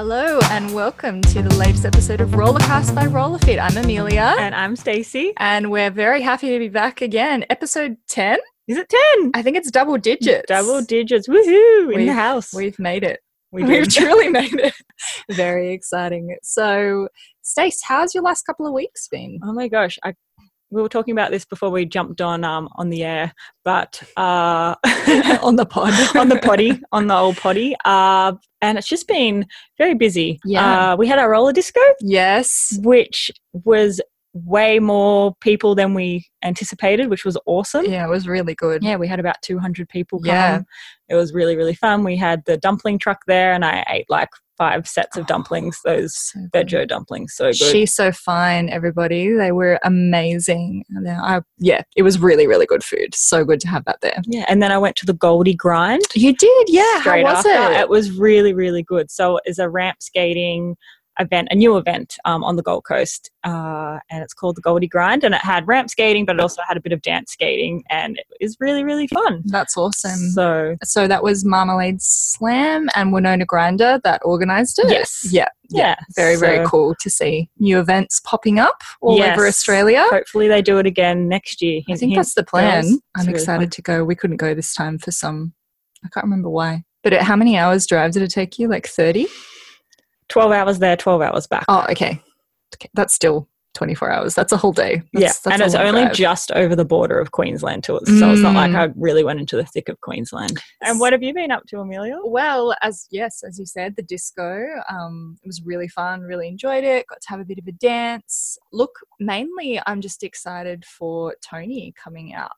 Hello and welcome to the latest episode of Rollercast by Rollerfit. I'm Amelia And I'm Stacey. and we're very happy to be back again. Episode 10? Is it 10? I think it's double digits. Double digits. Woohoo! In We've- the house. We've made it. we We've truly made it. Very exciting. So, Stace, how's your last couple of weeks been? oh my gosh. I, we were talking about this before we jumped on um on the air, but uh On the pod. on the potty, on the old potty. Uh and it's just been very busy. Yeah. Uh, we had our roller disco, Yes. which was way more people than we anticipated, which was awesome. Yeah, it was really good. Yeah, we had about 200 people come. Yeah. It was really, really fun. We had the dumpling truck there, and I ate like five sets of oh, dumplings, those So. Vejo dumplings. So good. She's so fine, everybody. They were amazing. I, yeah, it was really, really good food. So good to have that there. yeah, and then I went to the Goldie Grind. You did, yeah. How was after. it? It was really, really good. So it's a ramp skating event, a new event um, on the Gold Coast, uh, and it's called the Goldie Grind. And it had ramp skating, but it also had a bit of dance skating, and it was really, really fun. That's awesome. So So that was Marmalade Slam and Winona Grinder that organized it. Yes. Yeah. yeah, Very, very so cool to see new events popping up all over Australia. Hopefully, they do it again next year. I think hint, that's the plan. It's I'm really excited fun. to go. We couldn't go this time for some, I can't remember why. But it, how many hours drive did it take you? Like 30? 12 hours there, 12 hours back. Oh, okay. okay. That's still 24 hours. That's a whole day. yeah, That's, that's and it's only drive. just over the border of Queensland to us, so it's not like Mm. I really went into the thick of Queensland. And what have you been up to, Amelia? Well, as yes, as you said, the disco. Um, it was really fun. Really enjoyed it. Got to have a bit of a dance. Look, mainly, I'm just excited for Tony coming out.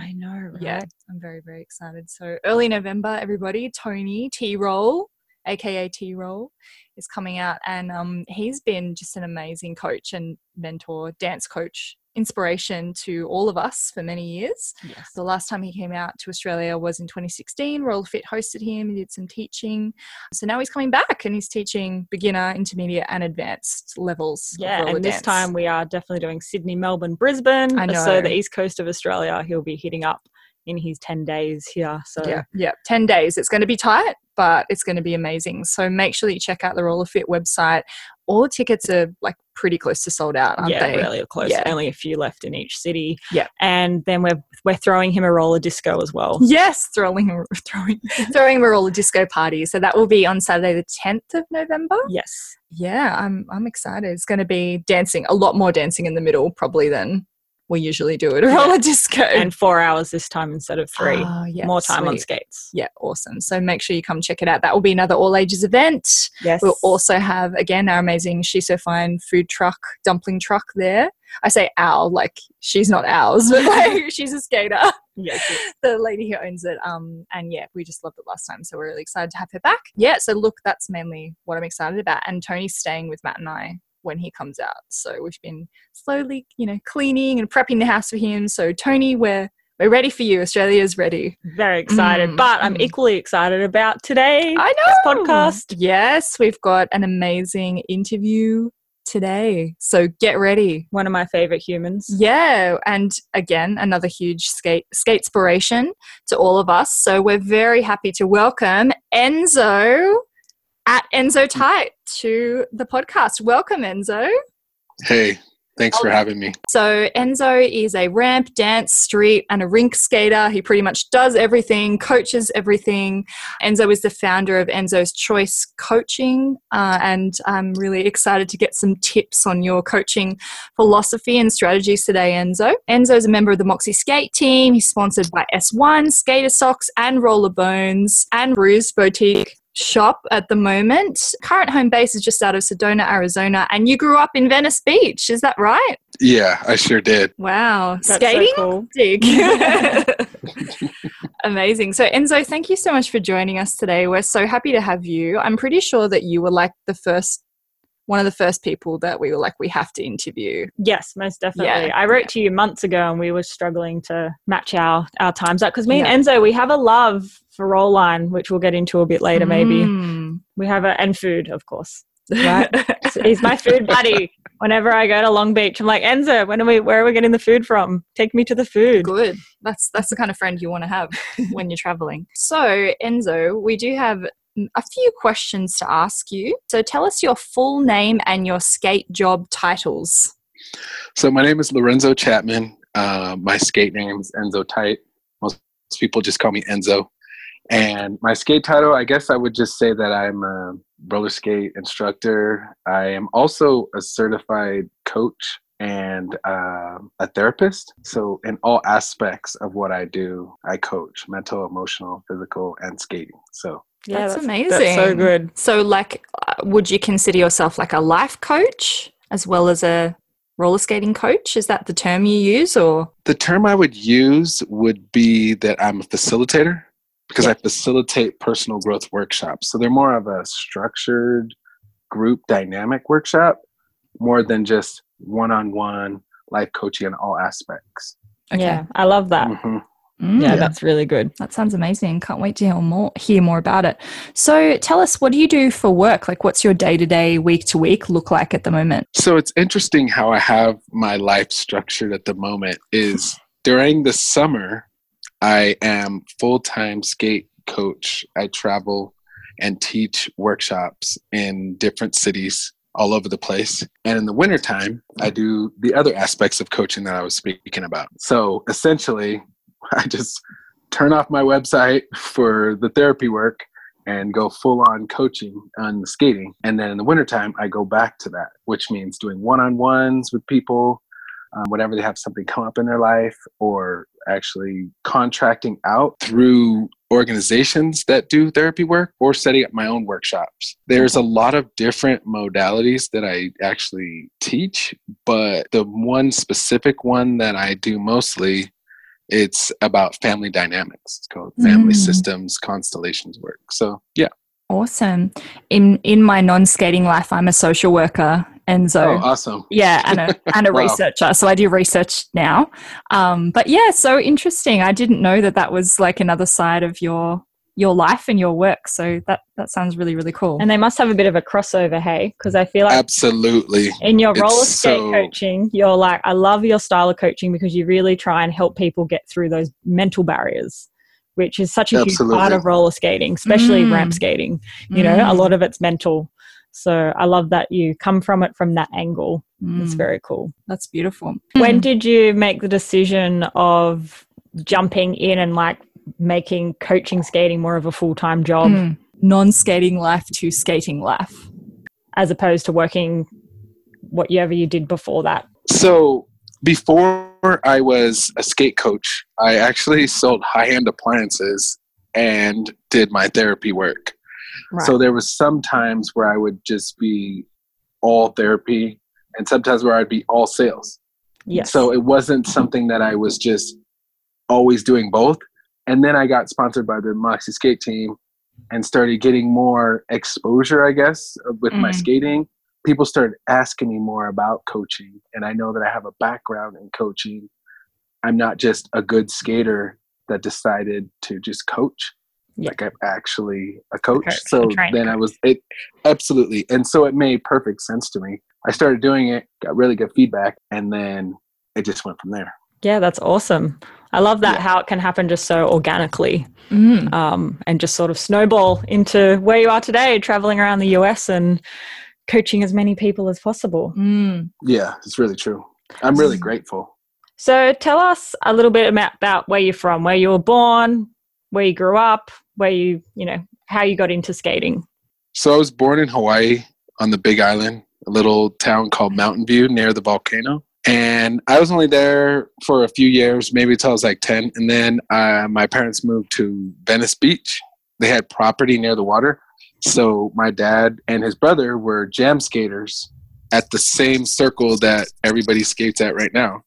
I know, right? Yeah, I'm very very excited. So early November, everybody, Tony T Roll, aka T Roll, is coming out, and um, he's been just an amazing coach and mentor, dance coach, inspiration to all of us for many years. Yes. The last time he came out to Australia was in 2016. Rollerfit hosted him. He did some teaching. So now he's coming back and he's teaching beginner, intermediate, and advanced levels. Yeah, and this time we are definitely doing Sydney, Melbourne, Brisbane. I So know. the east coast of Australia, he'll be hitting up in his 10 days here. So Yeah, yeah, 10 days. It's going to be tight, but it's going to be amazing. So make sure that you check out the Roller Fit website. All the tickets are like pretty close to sold out, aren't yeah, they? really close. Yeah. Only a few left in each city. Yeah. And then we're we're throwing him a roller disco as well. Yes, throwing, throwing, throwing a roller disco party. So that will be on Saturday, the 10th of November. Yes. Yeah, I'm I'm excited. It's going to be dancing, a lot more dancing in the middle probably than we usually do at a roller disco. And four hours this time instead of three. Oh, yeah, More time on skates. Yeah, awesome. So make sure you come check it out. That will be another all ages event. Yes. We'll also have again our amazing She's So Fine food truck, dumpling truck there. I say our, like she's not ours, but like she's a skater. Yes, yes. the lady who owns it. Um, and yeah, we just loved it last time, so we're really excited to have her back. Yeah, so look, that's mainly what I'm excited about. And Tony's staying with Matt and I when he comes out, so we've been slowly, you know, cleaning and prepping the house for him. So Tony, we're we're ready for you. Australia's ready. Very excited. Mm, but I'm mm. equally excited about today. I This know. podcast. Yes, we've got an amazing interview today. So get ready. One of my favorite humans. Yeah, and again, another huge skate skate inspiration to all of us. So we're very happy to welcome Enzo at Enzo Tight to the podcast. Welcome, Enzo. Hey, thanks for Oh. having me. So Enzo is a ramp, dance, street, and a rink skater. He pretty much does everything, coaches everything. Enzo is the founder of Enzo's Choice Coaching, uh, and I'm really excited to get some tips on your coaching philosophy and strategies today, Enzo. Enzo is a member of the Moxie Skate team. He's sponsored by S1, Skater Socks, and Roller Bones, and Bruised Boutique shop at the moment. Current home base is just out of Sedona, Arizona, and you grew up in Venice Beach. Is that right? Yeah, I sure did. Wow. That's so Skating? cool. Dig. Amazing. So, Enzo, thank you so much for joining us today. We're so happy to have you. I'm pretty sure that you were like the first, one of the first people that we were like, we have to interview. Yes, most definitely. Yeah, I wrote yeah. to you months ago and we were struggling to match our, our times up because me Yeah. and Enzo, we have a love for Roll-Line, which we'll get into a bit later maybe. Mm. We have a, and food, of course. Right. He's my food buddy. Whenever I go to Long Beach, I'm like, Enzo, when are we, where are we getting the food from? Take me to the food. Good. That's that's the kind of friend you want to have when you're traveling. So, Enzo, we do have a few questions to ask you. So tell us your full name and your skate job titles. So my name is Lorenzo Chapman. Uh, my skate name is Enzo Tight. Most people just call me Enzo. And my skate title, I guess I would just say that I'm a roller skate instructor. I am also a certified coach and uh, a therapist. So, in all aspects of what I do, I coach mental, emotional, physical, and skating. So, yeah, that's, that's amazing. That's so good. So, like, uh, would you consider yourself like a life coach as well as a roller skating coach? Is that the term you use, or the term I would use would be that I'm a facilitator because I facilitate personal growth workshops. So they're more of a structured group dynamic workshop more than just one on one life coaching in all aspects. Okay. Yeah, I love that. Mm-hmm. Mm, yeah, that's really good. That sounds amazing. Can't wait to hear more hear more about it. So tell us what do you do for work? Like what's your day to day, week to week look like at the moment? So it's interesting how I have my life structured at the moment is during the summer I am full time skate coach. I travel and teach workshops in different cities all over the place. And in the wintertime, I do the other aspects of coaching that I was speaking about. So essentially, I just turn off my website for the therapy work and go full on coaching on the skating. And then in the wintertime, I go back to that, which means doing one on ones with people, um, whenever they have something come up in their life or actually contracting out through organizations that do therapy work or setting up my own workshops. There's a lot of different modalities that I actually teach, but the one specific one that I do mostly it's about family dynamics. It's called family mm. systems constellations work. So, yeah. Awesome. In in my non-skating life, I'm a social worker and so oh, awesome. Yeah and a, and a wow. researcher so i do research now. Um, but yeah so interesting. I didn't know that that was like another side of your your life and your work so that that sounds really really cool. And they must have a bit of a crossover hey because i feel like absolutely. in your roller skate so... coaching you're like i love your style of coaching because you really try and help people get through those mental barriers which is such a Absolutely. huge part of roller skating, especially mm. ramp skating. You mm. know, a lot of it's mental. So I love that you come from it from that angle. Mm. It's very cool. That's beautiful. When did you make the decision of jumping in and like making coaching skating more of a full time job? Mm. Non skating life to skating life. As opposed to working whatever you did before that? So before I was a skate coach, I actually sold high end appliances and did my therapy work. Right. So there was some times where I would just be all therapy and sometimes where I'd be all sales. Yes. So it wasn't something that I was just always doing both. And then I got sponsored by the Moxie Skate team and started getting more exposure, I guess, with mm. my skating. People started asking me more about coaching. And I know that I have a background in coaching. I'm not just a good skater that decided to just coach yeah. like I'm actually a coach. coach so then I was it absolutely, and so it made perfect sense to me. I started doing it, got really good feedback, and then it just went from there. Yeah, that's awesome. I love that yeah. how it can happen just so organically, mm. um, and just sort of snowball into where you are today, traveling around the US and coaching as many people as possible. Mm. Yeah, it's really true. I'm really grateful. So tell us a little bit about, about where you're from, where you were born, where you grew up, where you, you know, how you got into skating. So I was born in Hawaii on the Big Island, a little town called Mountain View near the volcano. And I was only there for a few years, maybe until I was like 10. And then uh, my parents moved to Venice Beach. They had property near the water. So my dad and his brother were jam skaters at the same circle that everybody skates at right now, wow.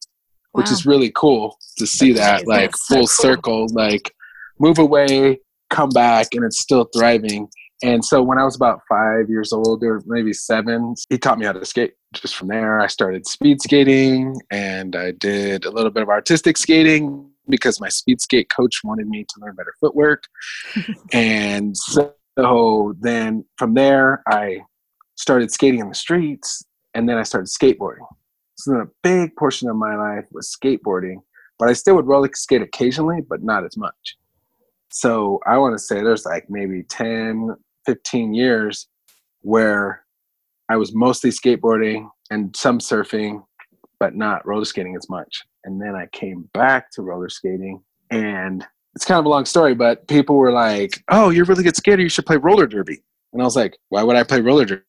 which is really cool to see That's that, like full so cool. circle, like move away, come back, and it's still thriving. And so when I was about five years old, or maybe seven, he taught me how to skate. Just from there, I started speed skating and I did a little bit of artistic skating because my speed skate coach wanted me to learn better footwork. and so then from there, I started skating in the streets and then I started skateboarding. So then a big portion of my life was skateboarding, but I still would roller skate occasionally, but not as much. So I want to say there's like maybe 10, 15 years where I was mostly skateboarding and some surfing, but not roller skating as much. And then I came back to roller skating and it's kind of a long story, but people were like, "Oh, you're a really good skater. You should play roller derby." And I was like, "Why would I play roller derby?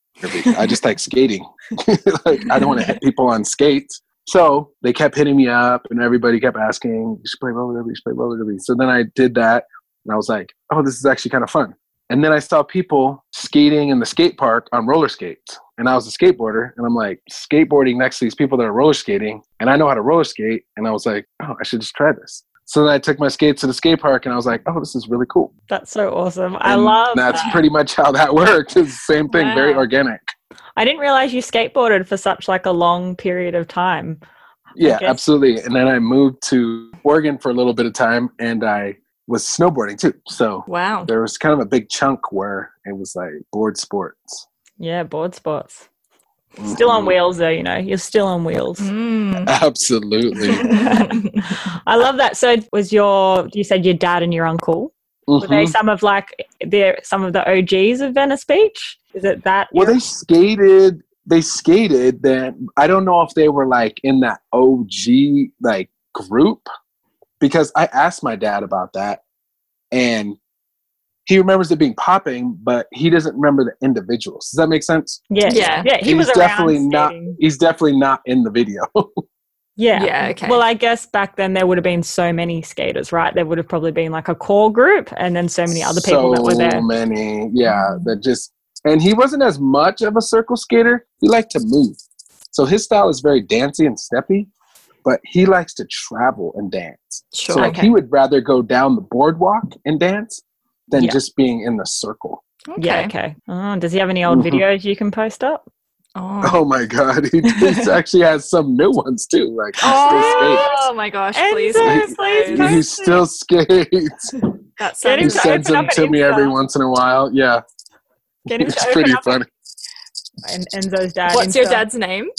I just like skating. like I don't want to hit people on skates." So they kept hitting me up, and everybody kept asking, "You should play roller derby. You should play roller derby." So then I did that, and I was like, "Oh, this is actually kind of fun." And then I saw people skating in the skate park on roller skates. And I was a skateboarder, and I'm like skateboarding next to these people that are roller skating, and I know how to roller skate. And I was like, oh, I should just try this. So then I took my skates to the skate park, and I was like, oh, this is really cool. That's so awesome. I love That's that. pretty much how that worked. It's the same thing, very organic. I didn't realize you skateboarded for such like a long period of time. Yeah, absolutely. And then I moved to Oregon for a little bit of time, and I was snowboarding too. So Wow. there was kind of a big chunk where it was like board sports. Yeah, board sports. Still on wheels though, you know. You're still on wheels. Mm. Absolutely. I love that. So was your you said your dad and your uncle? Were they Mhm. some of like they're some of the OGs of Venice Beach? Is it that Well, era? they skated. They skated. Then I don't know if they were like in that OG like group because I asked my dad about that, and he remembers it being popping, but he doesn't remember the individuals. Does that make sense? yeah, Yeah. yeah, He He's was definitely not- skating. He's definitely not in the video. Yeah. Yeah, okay. Well, I guess back then there would have been so many skaters, right? There would have probably been like a core group and then so many other people that were there. So many, yeah. That just and he wasn't as much of a circle skater. He liked to move, so his style is very dancey and steppy. But he likes to travel and dance. Sure. So like, Okay. he would rather go down the boardwalk and dance than Yeah. just being in the circle. Yeah, okay. Oh, does he have any old Mhm. videos you can post up? Oh. Oh my god, he, he actually has some new ones too. Like he Oh my gosh, Enzo, please. please please. post he still skates. That Get He to sends them to an me every once in a while. Yeah, Get him it's open pretty funny. And Enzo's dad. What's your dad's name?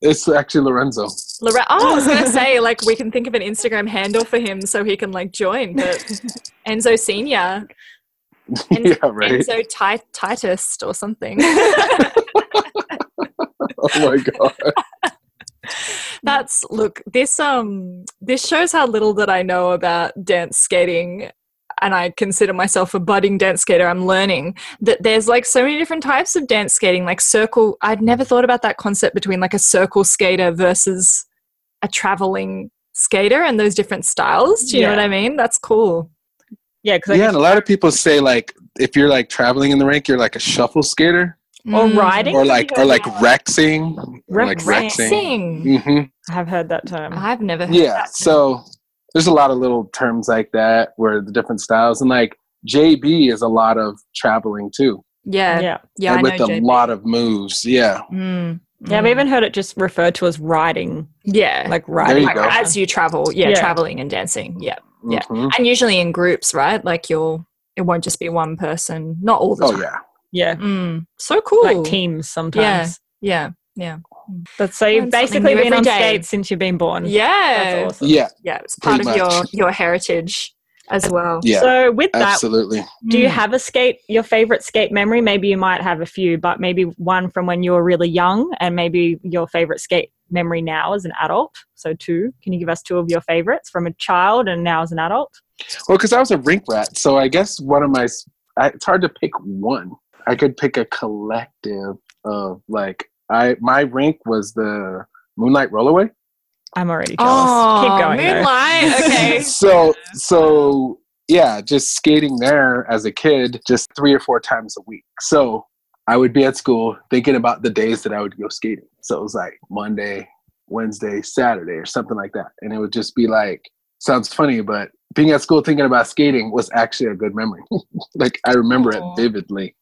It's actually Lorenzo. Lorette. Oh, I was gonna say like we can think of an Instagram handle for him so he can like join, but Enzo Senior, En- yeah, right. Enzo Tit- Titus or something. Oh my god. That's look. This um this shows how little that I know about dance skating. And I consider myself a budding dance skater. I'm learning that there's like so many different types of dance skating, like circle. I'd never thought about that concept between like a circle skater versus a traveling skater and those different styles. Do you know what I mean? That's cool. Yeah, because Yeah, and a lot of people say like if you're like traveling in the rink, you're like a shuffle skater, or Mm. riding. or like or like rexing, or like Rexing. rexing. Sing. hmm I have heard that term. I've never heard Yeah, that. so there's a lot of little terms like that where the different styles and like JB is a lot of traveling too, yeah, yeah, yeah. I and know with a JB. lot of moves. Yeah, Mm, Yeah, I've mm. even heard it just referred to as riding, yeah, like riding. you like as you travel, yeah, Yeah. traveling and dancing, yeah, Yeah. Mhm. and usually in groups, right? Like you'll, it won't just be one person, not all the Oh time. yeah. Yeah, Mm, so cool. like teams sometimes. Yeah, yeah, yeah. But so you've Learn basically been on day. skates since you've been born. yeah, That's awesome. Yeah, yeah. It's part Pretty of your your heritage as well. yeah, So with that, absolutely. do you have a skate, your favorite skate memory? Maybe you might have a few, but maybe one from when you were really young and maybe your favorite skate memory now as an adult. So two. Can you give us two of your favorites from a child and now as an adult? Well, because I was a rink rat, so I guess one of my s- I, it's hard to pick one. I could pick a collective of like I my rink was the Moonlight Rollerway. I'm already jealous. Oh, Keep going. though. Moonlight. Okay. so so yeah, just skating there as a kid, just three or four times a week. So I would be at school thinking about the days that I would go skating. So it was like Monday, Wednesday, Saturday, or something like that. And it would just be like, sounds funny, but being at school thinking about skating was actually a good memory. like I remember Aw. it vividly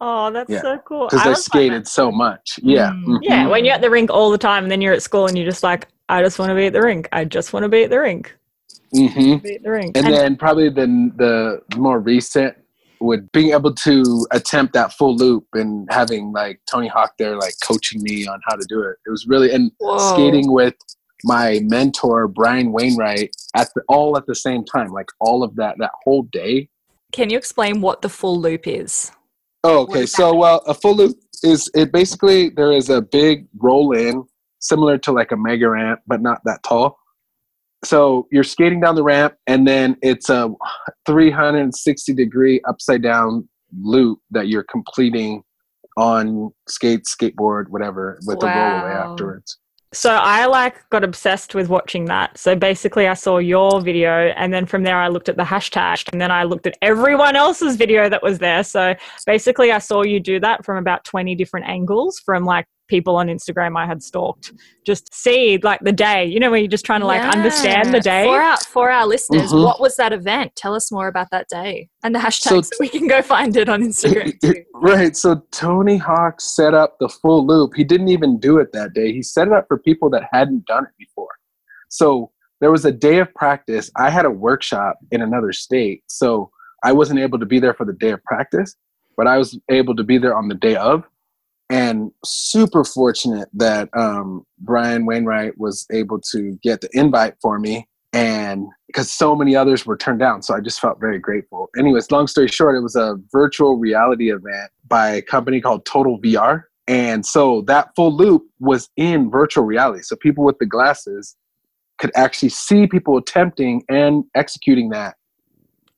Oh, that's Yeah. so cool. because I, was like skated so much. Yeah. Mm. mhm. Yeah, when you're at the rink all the time and then you're at school and you're just like, I just want to be at the rink. I just want to be at the rink. Mhm. At the rink. and then probably the the more recent would being able to attempt that full loop and having like Tony Hawk there like coaching me on how to do it. It was really and Whoa. skating with my mentor Brian Wainwright at the, all at the same time, like all of that that whole day. Can you explain what the full loop is? Oh, okay. So, well, a full loop is it basically there is a big roll in similar to like a mega ramp, but not that tall. So you're skating down the ramp, and then it's a 360 degree upside down loop that you're completing on skate, skateboard, whatever, with a rollaway afterwards. So I like got obsessed with watching that. So basically I saw your video and then from there I looked at the hashtag and then I looked at everyone else's video that was there. So basically I saw you do that from about 20 different angles from like people on Instagram I had stalked. Just see like the day, you know, where you're just trying to like understand the day. For our, for our listeners, Mhm. what was that event? Tell us more about that day and the hashtag So- so, we can go find it on Instagram too. Right. So Tony Hawk set up the full loop. He didn't even do it that day. He set it up for people that hadn't done it before. So there was a day of practice. I had a workshop in another state. So I wasn't able to be there for the day of practice, but I was able to be there on the day of. And super fortunate that um, Brian Wainwright was able to get the invite for me and because so many others were turned down so i just felt very grateful anyways long story short it was a virtual reality event by a company called total vr and so that full loop was in virtual reality so people with the glasses could actually see people attempting and executing that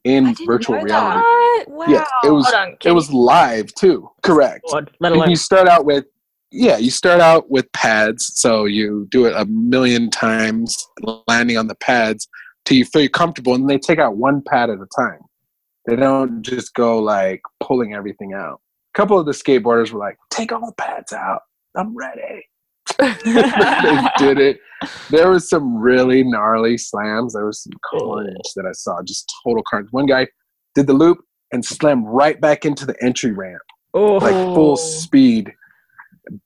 in virtual reality. that. Reality What? Wow. yes it was Hold on. it was live too. Correct. God, let alone you start out with yeah you start out with pads so you do it a million times landing on the pads till you feel comfortable and they take out one pad at a time. They don't just go like pulling everything out. A couple of the skateboarders were like take all the pads out. I'm ready. They did it. There was some really gnarly slams. There was some carnage that i saw just total carnage. One guy did the loop and slammed right back into the entry ramp oh, like full speed,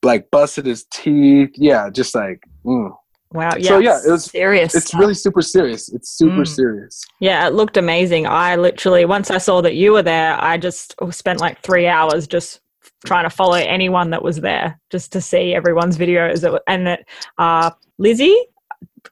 like busted his teeth. Yeah, just like. Mm. wow. Yeah. So yeah, it was. serious. It's stuff. really super serious. It's super Mm. serious. Yeah, it looked amazing. I literally, once I saw that you were there, I just spent like three hours just trying to follow anyone that was there just to see everyone's videos. And that uh, Lizzie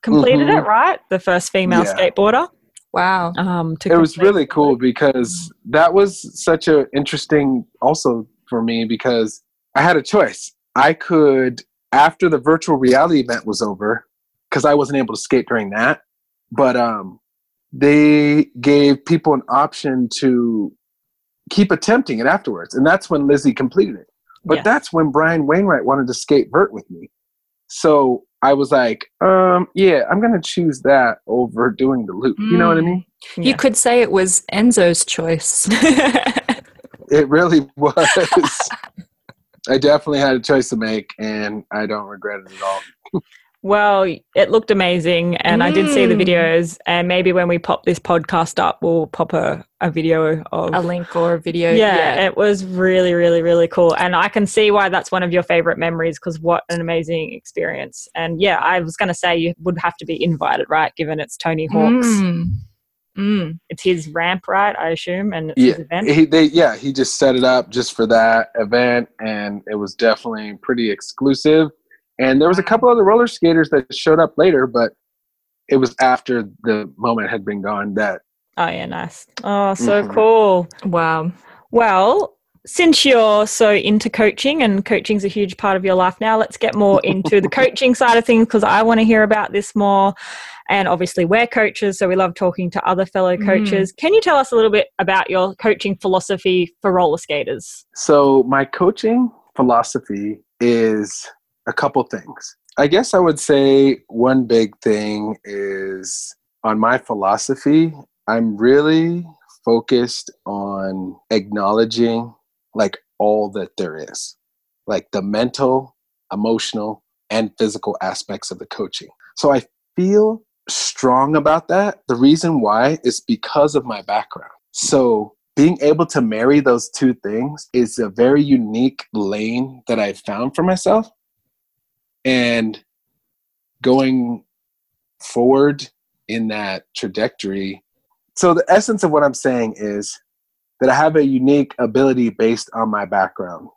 completed Mhm. it, right? The first female Yeah. skateboarder. Wow. Um, to It was really cool loop. because that was such an interesting also for me because I had a choice. I could after the virtual reality event was over because I wasn't able to skate during that, but um, they gave people an option to keep attempting it afterwards, and that's when Lizzie completed it. But Yes. that's when Brian Wainwright wanted to skate vert with me. So I was like, um, yeah, I'm gonna choose that over doing the loop. You know what I mean? You Yeah. could say it was Enzo's choice. It really was. I definitely had a choice to make, and I don't regret it at all. Well, it looked amazing, and I did see the Mm. videos. And maybe when we pop this podcast up, we'll pop a, a video of a link or a video. yeah, it was really, really, really cool. And I can see why that's one of your favorite memories because what an amazing experience. And yeah, I was going to say you would have to be invited, right? Given it's Tony Hawk's, Mm. Mm. it's his ramp, right? I assume, and it's Yeah, his event. he they yeah he just set it up just for that event, and it was definitely pretty exclusive. And there was a couple other roller skaters that showed up later, but it was after the moment had been gone that Oh, yeah, nice. Oh, so Mhm. cool. Wow. Well, since you're so into coaching and coaching's a huge part of your life now, let's get more into the coaching side of things because I want to hear about this more. And obviously, we're coaches, so we love talking to other fellow Mm. coaches. Can you tell us a little bit about your coaching philosophy for roller skaters? So my coaching philosophy is a couple things. I guess I would say one big thing is on my philosophy, I'm really focused on acknowledging like all that there is. Like the mental, emotional, and physical aspects of the coaching. So I feel strong about that. The reason why is because of my background. So being able to marry those two things is a very unique lane that I found for myself. And going forward in that trajectory. So, the essence of what I'm saying is that I have a unique ability based on my background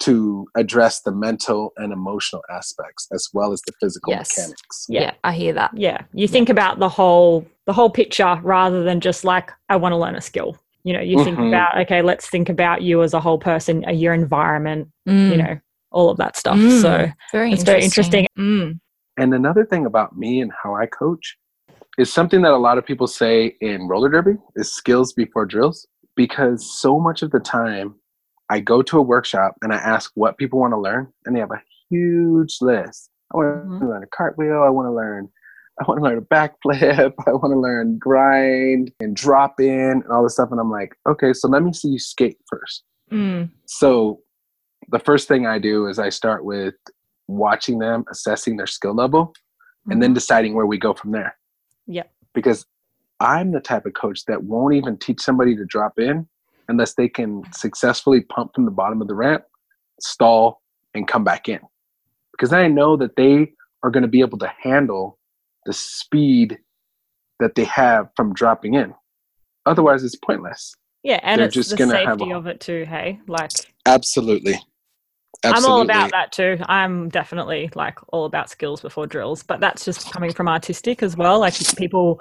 to address the mental and emotional aspects as well as the physical Yes. mechanics. Yeah. Yeah. I hear that. Yeah, you think about the whole the whole picture rather than just like I want to learn a skill. You know, you think Mhm. about okay, let's think about you as a whole person, your environment, your environment, Mm. you know, all of that stuff. Mm. So very it's very interesting. Mm. And another thing about me and how I coach is something that a lot of people say in roller derby is skills before drills. Because so much of the time, I go to a workshop and I ask what people want to learn, and they have a huge list. I want to Mhm. learn a cartwheel. I want to learn. I want to learn a backflip. I want to learn grind and drop in and all this stuff. And I'm like, okay, so let me see you skate first. Mm. So the first thing I do is I start with watching them, assessing their skill level, and then mm-hmm. deciding where we go from there. Yeah. Because I'm the type of coach that won't even teach somebody to drop in unless they can successfully pump from the bottom of the ramp, stall, and come back in. Because I know that they are going to be able to handle the speed that they have from dropping in. Otherwise, it's pointless. Yeah, and They're it's just the gonna have safety a- of it too. Hey, like Absolutely. I'm all about that too. I'm definitely like all about skills before drills, but that's just coming from artistic as well. Like people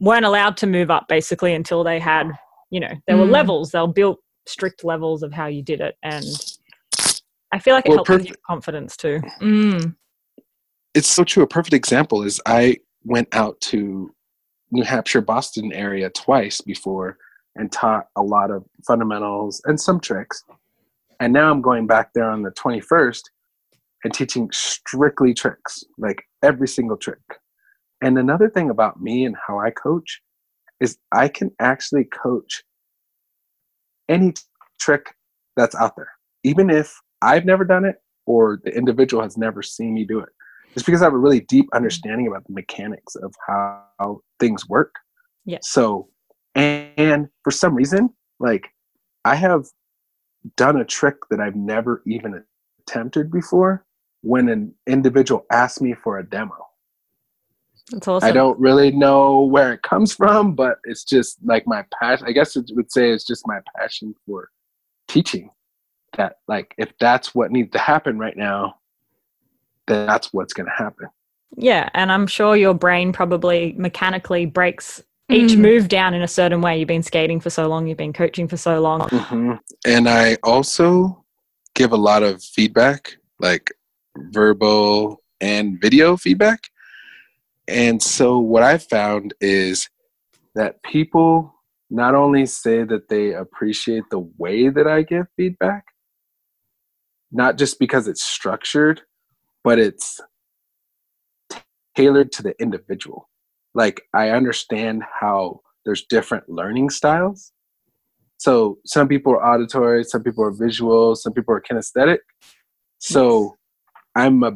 weren't allowed to move up basically until they had, you know, there were Mm. levels. They'll built strict levels of how you did it, and I feel like it Well, helps with perf- your confidence too. Mm. it's so true. A perfect example is I went out to New Hampshire, Boston area twice before and taught a lot of fundamentals and some tricks. And now I'm going back there on the 21st and teaching strictly tricks, like every single trick. And another thing about me and how I coach is I can actually coach any t- trick that's out there, even if I've never done it or the individual has never seen me do it just because I have a really deep understanding about the mechanics of how, how things work. Yeah. So, and, and for some reason, like I have done a trick that I've never even attempted before when an individual asked me for a demo. That's awesome. I don't really know where it comes from, but it's just like my passion. I guess it would say it's just my passion for teaching. That like if that's what needs to happen right now, then that's what's going to happen. Yeah, and I'm sure your brain probably mechanically breaks each Mm. move down in a certain way. You've been skating for so long, you've been coaching for so long. hmm And I also give a lot of feedback, like verbal and video feedback. And so what I found is that people not only say that they appreciate the way that I give feedback, not just because it's structured, but it's tailored to the individual. Like I understand how there's different learning styles. So some people are auditory, some people are visual, some people are kinesthetic. So I'm a,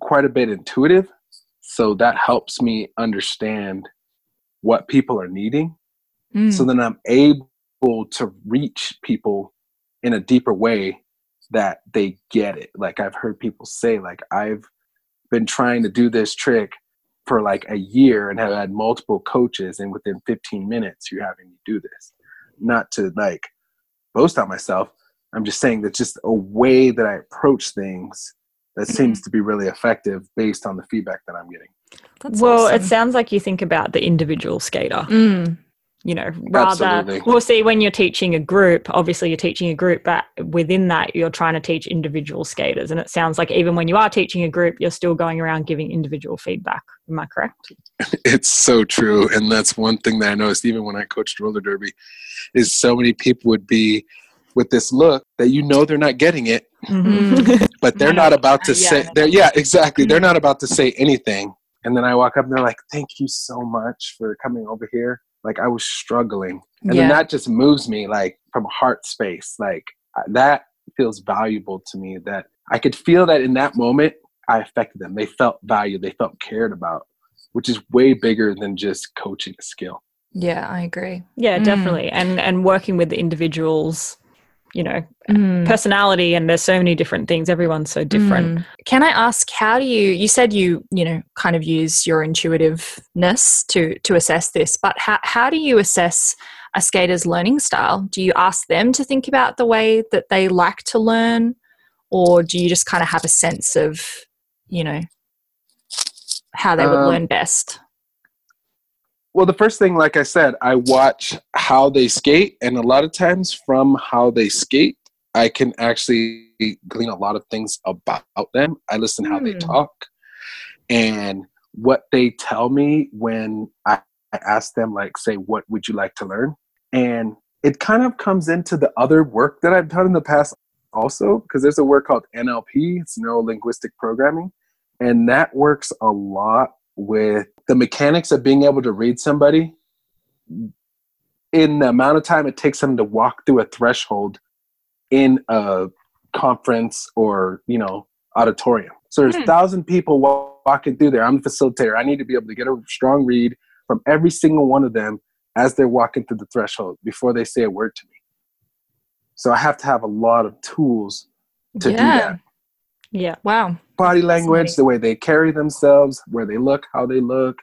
quite a bit intuitive. So that helps me understand what people are needing. Mm. So then I'm able to reach people in a deeper way that they get it. Like I've heard people say, like I've been trying to do this trick for like a year and have had multiple coaches, and within 15 minutes, you're having me do this. Not to like boast on myself. I'm just saying that just a way that I approach things that seems to be really effective based on the feedback that I'm getting. That's well, awesome. it sounds like you think about the individual skater. Mm. You know, rather, Absolutely. well, see, when you're teaching a group, obviously you're teaching a group, but within that, you're trying to teach individual skaters. And it sounds like even when you are teaching a group, you're still going around giving individual feedback. Am I correct? It's so true. And that's one thing that I noticed even when I coached roller derby is so many people would be with this look that you know they're not getting it, Mm. but they're not about to Yeah. say they're yeah, exactly. They're not about to say anything. And then I walk up and they're like, Thank you so much for coming over here. Like I was struggling. And Yeah. then that just moves me like from heart space. Like that feels valuable to me that I could feel that in that moment I affected them. They felt valued, they felt cared about, which is way bigger than just coaching a skill. Yeah, I agree. yeah, Mm. definitely. And and working with the individuals, you know, Mm. personality, and there's so many different things. Everyone's so different. Mm. Can I ask how do you you said you, you know, kind of use your intuitiveness to to assess this, but how how do you assess a skater's learning style? Do you ask them to think about the way that they like to learn or do you just kind of have a sense of, you know, how they would Um, learn best? Well, the first thing, like I said, I watch how they skate, and a lot of times from how they skate, I can actually glean a lot of things about them. I listen how they Hmm. talk and what they tell me when I, I ask them, like, say, what would you like to learn? And it kind of comes into the other work that I've done in the past also, because there's a work called NLP, it's neuro linguistic programming, and that works a lot with the mechanics of being able to read somebody in the amount of time it takes them to walk through a threshold in a conference or you know auditorium. So there's Hmm. a thousand people walking through there. I'm the facilitator. I need to be able to get a strong read from every single one of them as they're walking through the threshold before they say a word to me. So i have to have a lot of tools to do that Yeah. Wow. body language, the way they carry themselves, where they look, how they look,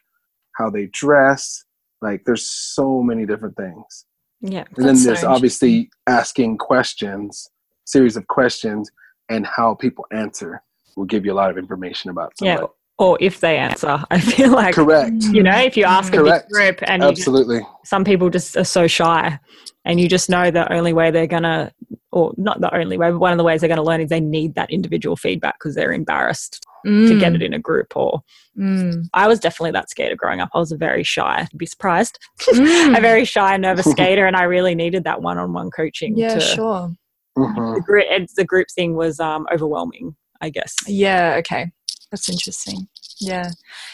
how they dress. Like there's so many different things. Yeah. And then That's so there's obviously asking questions, series of questions, and how people answer will give you a lot of information about Yeah. Somebody. Or if they answer, I feel like Correct. you know, if you ask a big group and you just, Absolutely. some people just are so shy, and you just know the only way they're gonna, or not the only way, but one of the ways they're gonna learn is they need that individual feedback because they're embarrassed to get it in a group. Or Mm. I was definitely that skater growing up. I was a very shy, you'd be surprised, Mm. a very shy, nervous skater, and I really needed that one-on-one coaching. yeah, to, sure. Mhm. The group, the group thing was um, overwhelming, I guess. Yeah, okay. That's interesting. Yeah.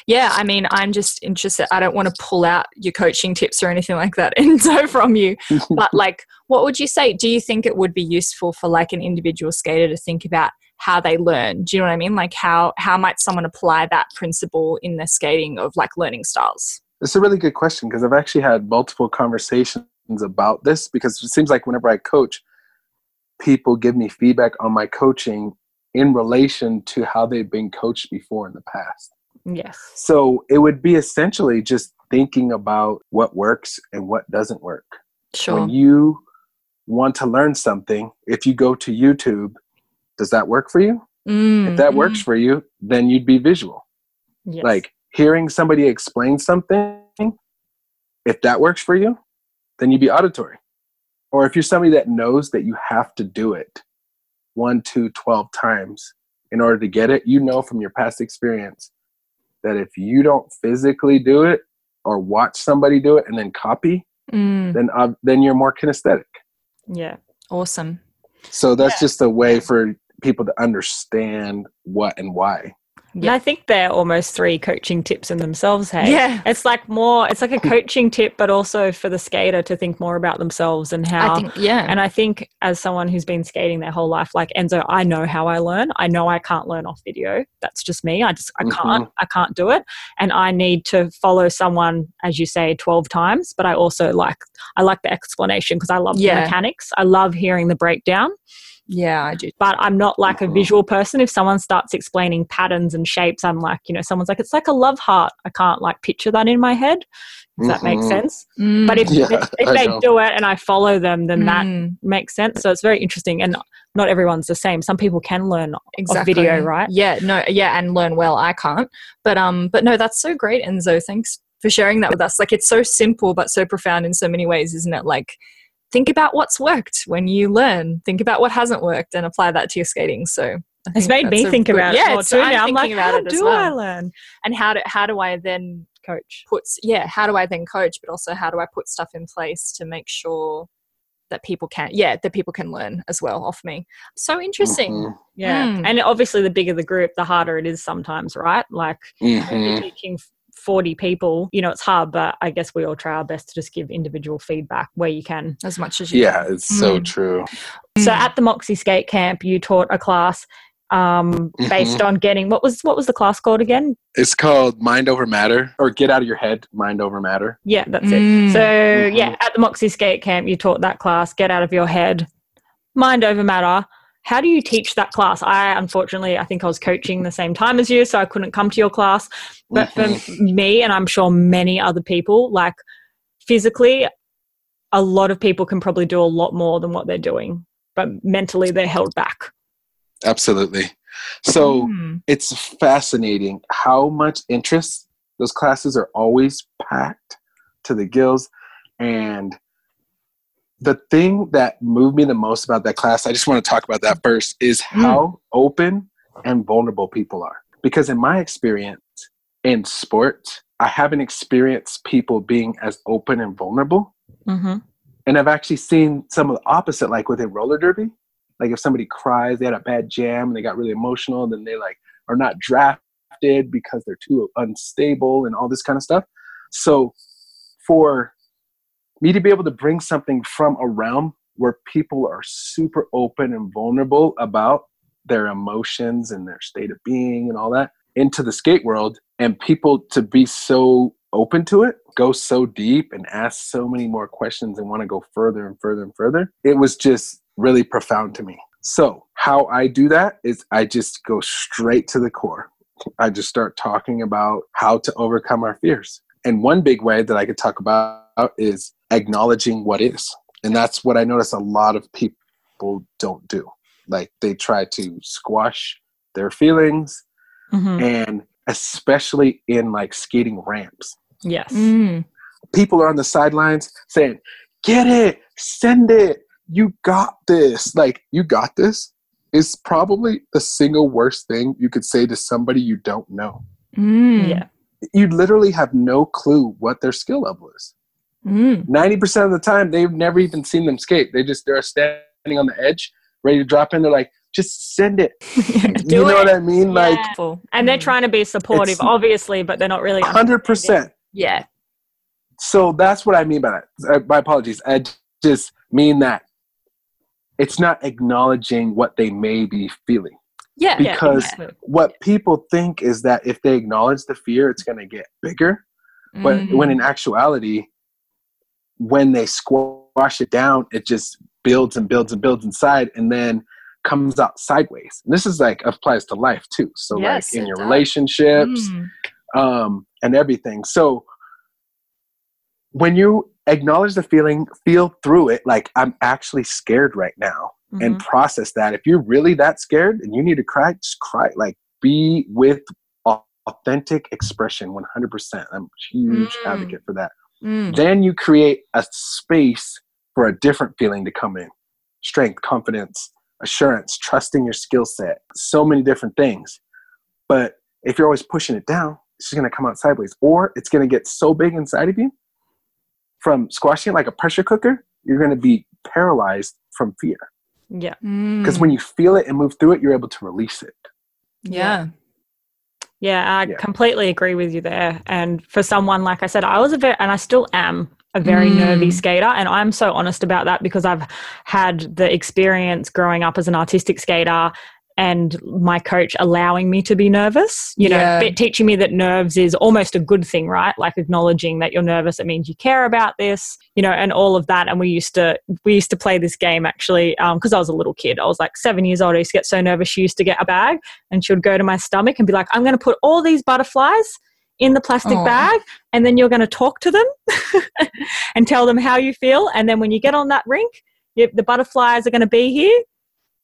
Yeah, I mean, I'm just interested. I don't want to pull out your coaching tips or anything like that, Enzo, from you. But, like, what would you say? Do you think it would be useful for, like, an individual skater to think about how they learn? Do you know what I mean? Like, how, how might someone apply that principle in their skating of, like, learning styles? It's a really good question because I've actually had multiple conversations about this because it seems like whenever I coach, people give me feedback on my coaching in relation to how they've been coached before in the past. Yes. So it would be essentially just thinking about what works and what doesn't work. Sure. When you want to learn something, if you go to YouTube, does that work for you? Mm, If that mm. works for you, then you'd be visual. Yes. Like hearing somebody explain something, if that works for you, then you'd be auditory. Or if you're somebody that knows that you have to do it one, two, 12 times in order to get it, you know from your past experience that if you don't physically do it or watch somebody do it and then copy, Mm, then uh, then you're more kinesthetic. yeah. awesome. So that's Yeah. just a way for people to understand what and why. And I think they're almost three coaching tips in themselves. Hey, Yeah. it's like more, it's like a coaching tip, but also for the skater to think more about themselves and how. I think, yeah. and I think as someone who's been skating their whole life, like Enzo, I know how I learn. I know I can't learn off video. That's just me. I just, I mm-hmm. can't, I can't do it. And I need to follow someone, as you say, 12 times. But I also like, I like the explanation because I love Yeah. the mechanics. I love hearing the breakdown yeah, I do. but I'm not like a visual person. If someone starts explaining patterns and shapes, I'm like, you know, someone's like, it's like a love heart. I can't like picture that in my head. If that makes Mhm. sense. Mm, But if, Yeah, if, if they know. do it and I follow them, then that mm, makes sense. So it's very interesting. And not everyone's the same. Some people can learn exactly. video, right? Yeah, no, yeah, and learn well. I can't, but um, but no, that's so great, Enzo. Thanks for sharing that with us. Like, it's so simple but so profound in so many ways, isn't it? Like, think about what's worked when you learn. Think about what hasn't worked and apply that to your skating. So I It's made me think good- about yeah, it more too I'm now. I'm like, about how it as do I learn? And how do how do I then Coach. Puts yeah how do I then coach, but also how do I put stuff in place to make sure that people can yeah that people can learn as well off me. So interesting. Mhm. Yeah. Mm. And obviously, the bigger the group, the harder it is sometimes, right? Like, if Mhm. you're teaching 40 people, you know, it's hard, but I guess we all try our best to just give individual feedback where you can. As much as you Yeah, can. it's so Mm. true. So Mm. at the Moxie Skate Camp, you taught a class um, based on getting what was what was the class called again? It's called Mind Over Matter or Get Out of Your Head, Mind Over Matter. Yeah, that's it. Mm. So Mhm. yeah, at the Moxie Skate Camp, you taught that class. Get out of your head, mind over matter. How do you teach that class? I unfortunately, I think I was coaching the same time as you, so I couldn't come to your class. But for me, and I'm sure many other people, like physically, a lot of people can probably do a lot more than what they're doing, but mentally they're held back. Absolutely. So Mm. it's fascinating how much interest those classes are always packed, to the gills. And the thing that moved me the most about that class, I just want to talk about that first, is how open and vulnerable people are. Because in my experience in sports, I haven't experienced people being as open and vulnerable. Mm-hmm. And I've actually seen some of the opposite, like within roller derby. Like if somebody cries, they had a bad jam and they got really emotional, and then they like are not drafted because they're too unstable and all this kind of stuff. So for me to be able to bring something from a realm where people are super open and vulnerable about their emotions and their state of being and all that into the skate world and people to be so open to it go so deep and ask so many more questions and want to go further and further and further it was just really profound to me. So how i do that is i just go straight to the core. I just start talking about how to overcome our fears and one big way that i could talk about is acknowledging what is and that's what i notice a lot of people don't do like they try to squash their feelings Mm-hmm. and especially in like skating ramps Yes. Mm. people are on the sidelines saying get it send it you got this like you got this is probably the single worst thing you could say to somebody you don't know Mm. Yeah. You literally have no clue what their skill level is Mm. 90% of the time they've never even seen them skate they just they're standing on the edge ready to drop in they're like just send it Do you know it. what i mean like Yeah. Full. And they're Mm. trying to be supportive, obviously, but they're not really. 100% Yeah. so that's what I mean by that. Uh, my apologies. I just mean that it's not acknowledging what they may be feeling. Yeah. Yeah, because- exactly. What people think is that if they acknowledge the fear, it's going to get bigger. But Mm. when in actuality, when they squash it down, it just builds and builds and builds inside and then comes out sideways. And this is like applies to life too. So Yes, like in your does. relationships, Mm. um, and everything. So when you acknowledge the feeling, feel through it, like I'm actually scared right now, and Mhm. process that. If you're really that scared and you need to cry, just cry. Like be with authentic expression 100%. I'm a huge Mm. advocate for that. Mm. Then you create a space for a different feeling to come in strength, confidence, assurance, trusting your skill set, so many different things. But if you're always pushing it down, it's just going to come out sideways, or it's going to get so big inside of you from squashing it like a pressure cooker, you're going to be paralyzed from fear. Yeah. Because Mm. when you feel it and move through it, you're able to release it. yeah. Yeah, I Yeah. completely agree with you there. And for someone, like I said, I was a very, and I still am a very Mm. nervy skater. And I'm so honest about that because I've had the experience growing up as an artistic skater and my coach allowing me to be nervous, you know, Yeah. teaching me that nerves is almost a good thing, right? Like acknowledging that you're nervous, it means you care about this, you know, and all of that. And we used to, we used to play this game actually, um, because I was a little kid. I was like seven years old. I used to get so nervous. She used to get a bag and she would go to my stomach and be like, I'm going to put all these butterflies in the plastic Aw. bag and then you're going to talk to them and tell them how you feel. And then when you get on that rink, you, the butterflies are going to be here,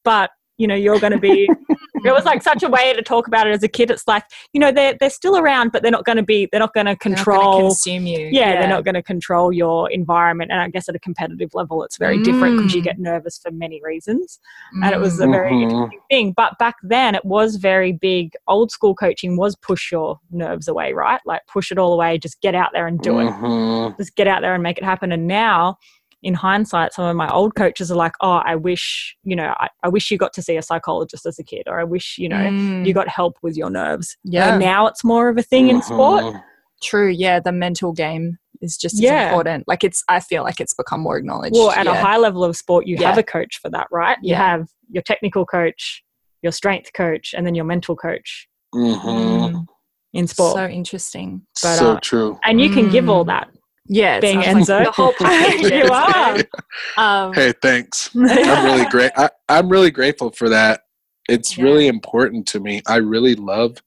but you know, you're going to be. it was like such a way to talk about it as a kid. It's like, you know, they're, they're still around, but they're not going to be, they're not going to They're gonna control. consume you. yeah, they're not going to control your environment. And I guess at a competitive level, it's very different because you Mm. get nervous for many reasons and it was a Mm. very Mhm. interesting thing. But back then, it was very big. Old school coaching was push your nerves away, right? Like push it all away, just get out there and do it. Mhm. Just get out there and make it happen. And now, in hindsight, some of my old coaches are like, "Oh, I wish you know, I, I wish you got to see a psychologist as a kid, or I wish you know Mm. you got help with your nerves." Yeah. And now it's more of a thing in sport. Mhm. True. Yeah. The mental game is just as Yeah. important. Like it's, I feel like it's become more acknowledged. Well, at a high level of sport, you have a coach for that, right? You Yeah. have your technical coach, your strength coach, and then your mental coach Mhm. Mm. in sport. So interesting. But, so uh, true. and you can give all Mm. that. Yeah. Being sounds like Enzo. the whole package. You are. Um, Hey, thanks. I'm really great. I, I'm really grateful for that. It's Yeah. really important to me. I really love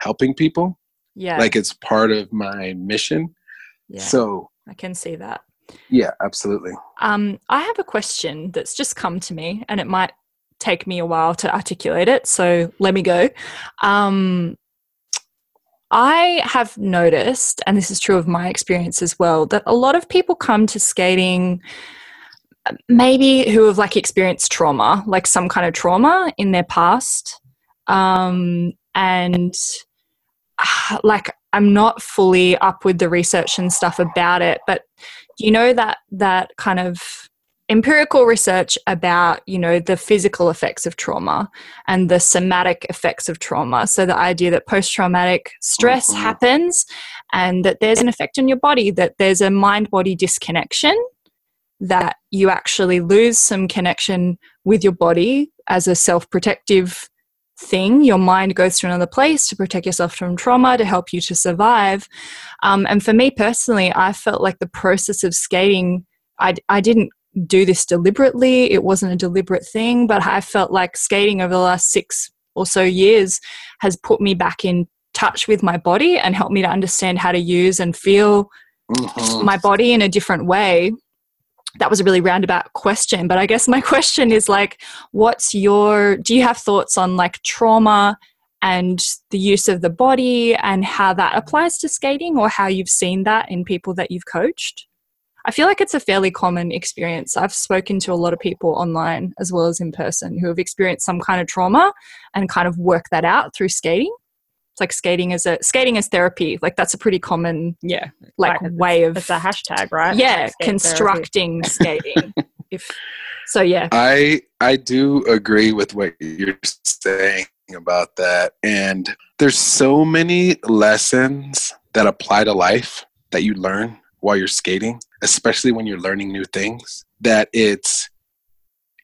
helping people. yeah. Like it's part of my mission. yeah. So I can see that. yeah, absolutely. Um, I have a question that's just come to me, and it might take me a while to articulate it. So let me go. Um, I have noticed, and this is true of my experience as well, that a lot of people come to skating maybe who have like experienced trauma, like some kind of trauma in their past. Um, and uh, like I'm not fully up with the research and stuff about it, but you know that that kind of empirical research about you know the physical effects of trauma and the somatic effects of trauma. So the idea that post-traumatic stress mm-hmm. happens and that there's an effect on your body that there's a mind body disconnection that you actually lose some connection with your body as a self-protective thing. Your mind goes to another place to protect yourself from trauma to help you to survive. Um, and for me personally i felt like the process of skating I, I didn't do this deliberately. It wasn't a deliberate thing, but I felt like skating over the last six or so years has put me back in touch with my body and helped me to understand how to use and feel mm-hmm. my body in a different way. That was a really roundabout question, but I guess my question is like, what's your, do you have thoughts on like trauma and the use of the body and how that applies to skating or how you've seen that in people that you've coached? I feel like it's a fairly common experience. I've spoken to a lot of people online as well as in person who have experienced some kind of trauma and kind of work that out through skating. It's like skating is a skating is therapy. Like that's a pretty common yeah like, like way of it's a hashtag, right? Yeah, constructing skating. if so yeah. I I do agree with what you're saying about that. And there's so many lessons that apply to life that you learn while you're skating especially when you're learning new things, that it's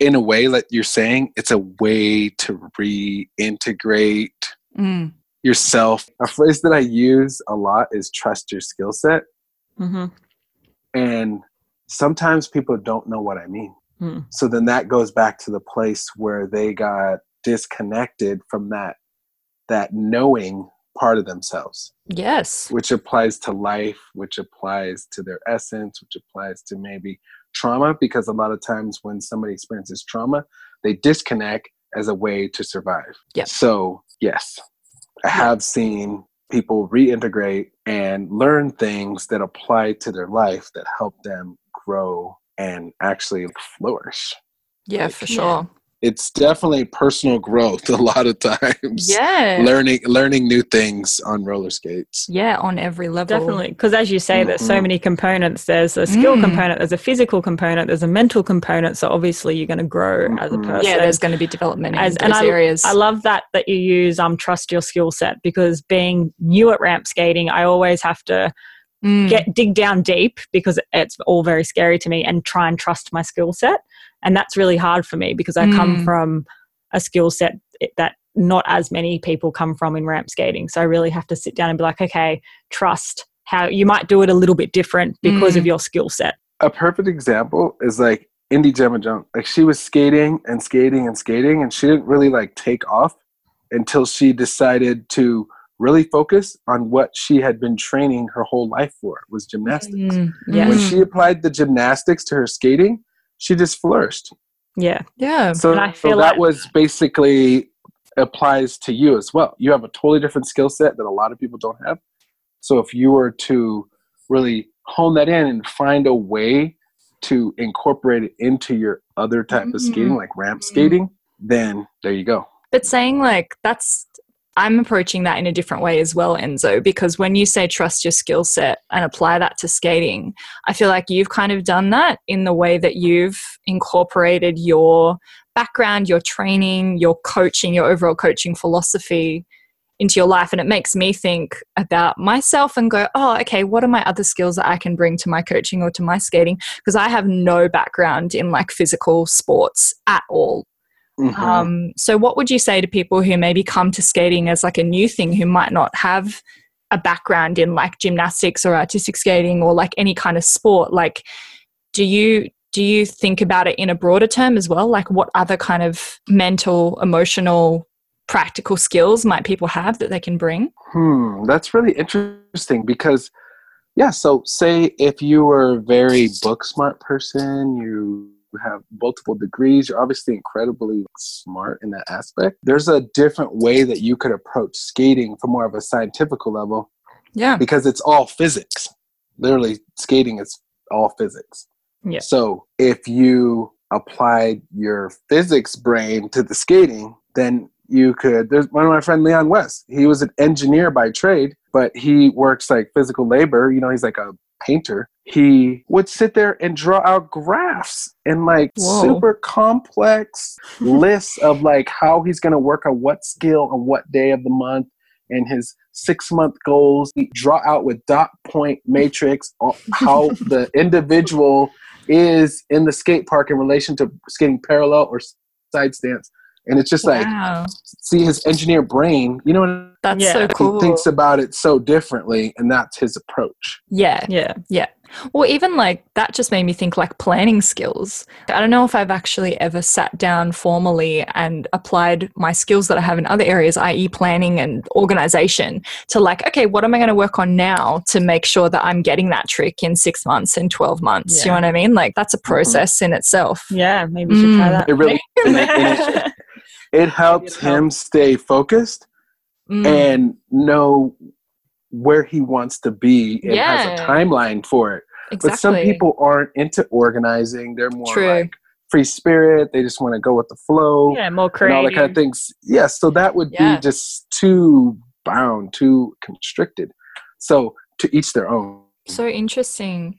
in a way that you're saying it's a way to reintegrate mm. yourself. A phrase that I use a lot is trust your skill set. Mm-hmm. And sometimes people don't know what I mean. Mm. So then that goes back to the place where they got disconnected from that that knowing part of themselves. Yes. Which applies to life, which applies to their essence, which applies to maybe trauma, because a lot of times when somebody experiences trauma, they disconnect as a way to survive. Yeah. So, yes, I have seen people reintegrate and learn things that apply to their life that help them grow and actually flourish. Yeah, like, for sure it's definitely personal growth a lot of times. Yeah. Learning learning new things on roller skates. Yeah, on every level. Definitely. Because as you say, mm-hmm. there's so mm-hmm. many components. There's a skill mm. component, there's a physical component, there's a mental component. So obviously you're going to grow mm-hmm. as a person. Yeah, there's going to be development in as, those and I, areas. I love that that you use um trust your skill set because being new at ramp skating, I always have to Mm. get dig down deep because it's all very scary to me and try and trust my skill set and that's really hard for me because i mm. come from a skill set that not as many people come from in ramp skating so i really have to sit down and be like okay trust how you might do it a little bit different because mm. of your skill set a perfect example is like Indy Gemma Jung. Like she was skating and skating and skating, and she didn't really like take off until she decided to really focus on what she had been training her whole life for was gymnastics. Mm, yes. When she applied the gymnastics to her skating, she just flourished. Yeah. Yeah. So, so that like- was basically applies to you as well. You have a totally different skill set that a lot of people don't have. So if you were to really hone that in and find a way to incorporate it into your other type mm-hmm. of skating, like ramp skating, then there you go. But saying like that's I'm approaching that in a different way as well, Enzo, because when you say trust your skill set and apply that to skating, I feel like you've kind of done that in the way that you've incorporated your background, your training, your coaching, your overall coaching philosophy into your life. And it makes me think about myself and go, oh, okay, what are my other skills that I can bring to my coaching or to my skating? Because I have no background in like physical sports at all. Mm-hmm. Um, so, what would you say to people who maybe come to skating as like a new thing who might not have a background in like gymnastics or artistic skating or like any kind of sport? Like, do you do you think about it in a broader term as well? Like, what other kind of mental, emotional, practical skills might people have that they can bring? Hmm, that's really interesting because, yeah. So, say if you were a very book smart person, you you have multiple degrees, you're obviously incredibly smart in that aspect. There's a different way that you could approach skating from more of a scientific level Yeah. because it's all physics. Literally, skating is all physics. Yeah. So if you applied your physics brain to the skating, then you could. There's one of my friend Leon West. He was an engineer by trade, but he works like physical labor. You know, he's like a painter. He would sit there and draw out graphs and like Whoa. super complex lists of like how he's going to work on what skill on what day of the month and his six month goals. He draw out with dot point matrix on how the individual is in the skate park in relation to skating parallel or side stance. And it's just like wow. see his engineer brain, you know, That's Yeah. so He he thinks about it so differently, and that's his approach. yeah. Yeah. Or even like that just made me think like planning skills. I don't know if I've actually ever sat down formally and applied my skills that I have in other areas, i.e., planning and organization, to like, okay, what am I going to work on now to make sure that I'm getting that trick in six months, in 12 months? You know what I mean? Like that's a process in itself. Yeah, maybe you should try Mm. that. It really and it, and it, it helps It'll help. him stay focused Mm. and know where he wants to be and has a timeline for it. exactly. But some people aren't into organizing. They're more True. like free spirit. They just want to go with the flow yeah, more and all creative. that kind of things. Yes, so that would Yeah. be just too bound, too constricted. So to each their own. So interesting.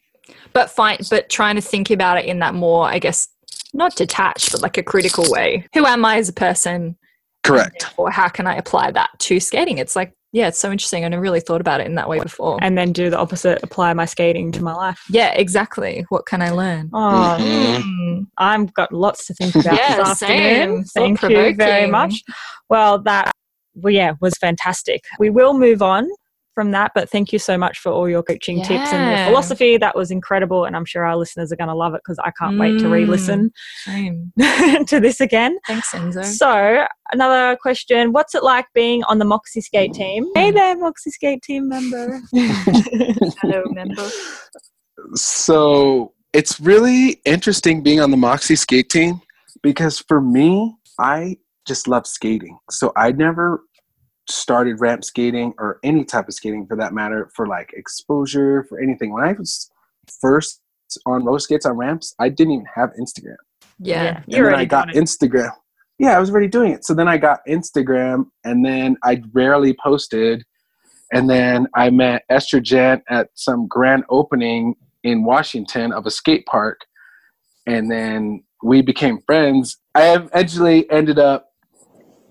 But fine, but trying to think about it in that more, I guess, not detached, but like a critical way. Who am I as a person? Correct. Or how can I apply that to skating? It's like, yeah, it's so interesting. I never really thought about it in that way before. and then do the opposite, apply my skating to my life. yeah, exactly. What can I learn? Oh, Mhm. Mm. I've got lots to think about Yeah, this afternoon. same. Thank you very much. Well, that well, yeah was fantastic. We will move on from that, but thank you so much for all your coaching tips and your philosophy. That was incredible, and I'm sure our listeners are going to love it because I can't wait to Mm. re-listen to this again. Thanks, Enzo. So, another question: What's it like being on the Moxie Skate team? Hey there, Moxie Skate team member. Hello, member. So it's really interesting being on the Moxie skate team because for me, I just love skating. So I never started ramp skating or any type of skating for that matter for like exposure for anything. When I was first on roller skates on ramps, I didn't even have Instagram. Yeah. you're and then I got doing it. Instagram. Yeah, I was already doing it. So then I got Instagram, and then I rarely posted. And then I met Esther Jan at some grand opening in Washington of a skate park, and then we became friends. I eventually ended up